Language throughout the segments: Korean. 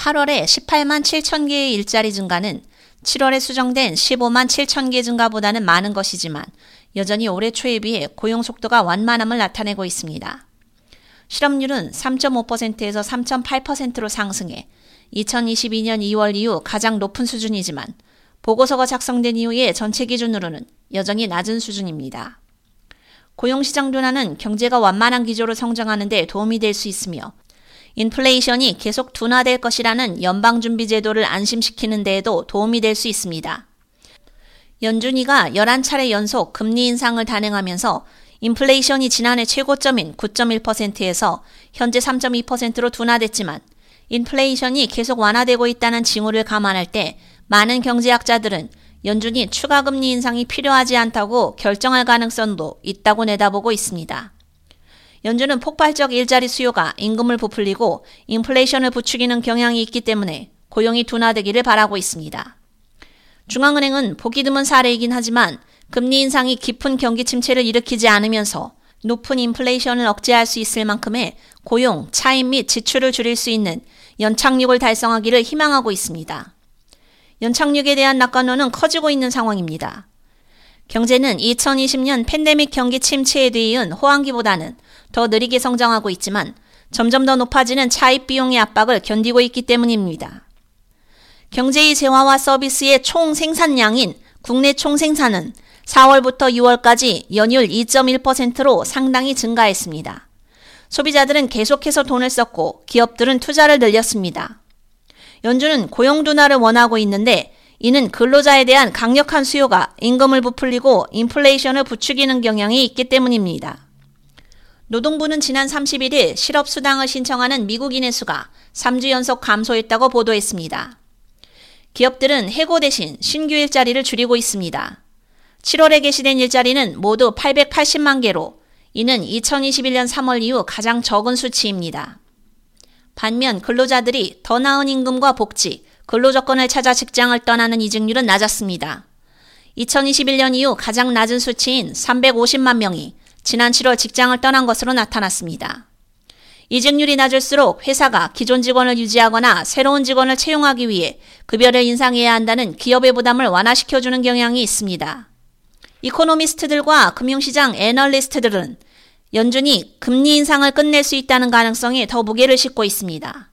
8월에 18만 7천 개의 일자리 증가는 7월에 수정된 15만 7천 개 증가보다는 많은 것이지만 여전히 올해 초에 비해 고용 속도가 완만함을 나타내고 있습니다. 실업률은 3.5%에서 3.8%로 상승해 2022년 2월 이후 가장 높은 수준이지만 보고서가 작성된 이후에 전체 기준으로는 여전히 낮은 수준입니다. 고용시장 둔화는 경제가 완만한 기조로 성장하는 데 도움이 될 수 있으며 인플레이션이 계속 둔화될 것이라는 연방준비제도를 안심시키는 데에도 도움이 될 수 있습니다. 연준이가 11차례 연속 금리 인상을 단행하면서 인플레이션이 지난해 최고점인 9.1%에서 현재 3.2%로 둔화됐지만 인플레이션이 계속 완화되고 있다는 징후를 감안할 때 많은 경제학자들은 연준이 추가 금리 인상이 필요하지 않다고 결정할 가능성도 있다고 내다보고 있습니다. 연준은 폭발적 일자리 수요가 임금을 부풀리고 인플레이션을 부추기는 경향이 있기 때문에 고용이 둔화되기를 바라고 있습니다. 중앙은행은 보기 드문 사례이긴 하지만 금리 인상이 깊은 경기 침체를 일으키지 않으면서 높은 인플레이션을 억제할 수 있을 만큼의 고용, 차임 및 지출을 줄일 수 있는 연착륙을 달성하기를 희망하고 있습니다. 연착륙에 대한 낙관론은 커지고 있는 상황입니다. 경제는 2020년 팬데믹 경기 침체에 뒤이은 호황기보다는 더 느리게 성장하고 있지만 점점 더 높아지는 차입 비용의 압박을 견디고 있기 때문입니다. 경제의 재화와 서비스의 총 생산량인 국내 총 생산은 4월부터 6월까지 연율 2.1%로 상당히 증가했습니다. 소비자들은 계속해서 돈을 썼고 기업들은 투자를 늘렸습니다. 연준은 고용 둔화를 원하고 있는데 이는 근로자에 대한 강력한 수요가 임금을 부풀리고 인플레이션을 부추기는 경향이 있기 때문입니다. 노동부는 지난 31일 실업수당을 신청하는 미국인의 수가 3주 연속 감소했다고 보도했습니다. 기업들은 해고 대신 신규 일자리를 줄이고 있습니다. 7월에 게시된 일자리는 모두 880만 개로 이는 2021년 3월 이후 가장 적은 수치입니다. 반면 근로자들이 더 나은 임금과 복지, 근로조건을 찾아 직장을 떠나는 이직률은 낮았습니다. 2021년 이후 가장 낮은 수치인 350만 명이 지난 7월 직장을 떠난 것으로 나타났습니다. 이직률이 낮을수록 회사가 기존 직원을 유지하거나 새로운 직원을 채용하기 위해 급여를 인상해야 한다는 기업의 부담을 완화시켜주는 경향이 있습니다. 이코노미스트들과 금융시장 애널리스트들은 연준이 금리 인상을 끝낼 수 있다는 가능성에 더 무게를 싣고 있습니다.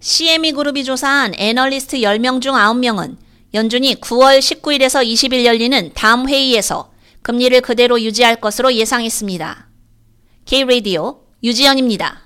CME 그룹이 조사한 애널리스트 10명 중 9명은 연준이 9월 19일에서 20일 열리는 다음 회의에서 금리를 그대로 유지할 것으로 예상했습니다. K-Radio 유지연입니다.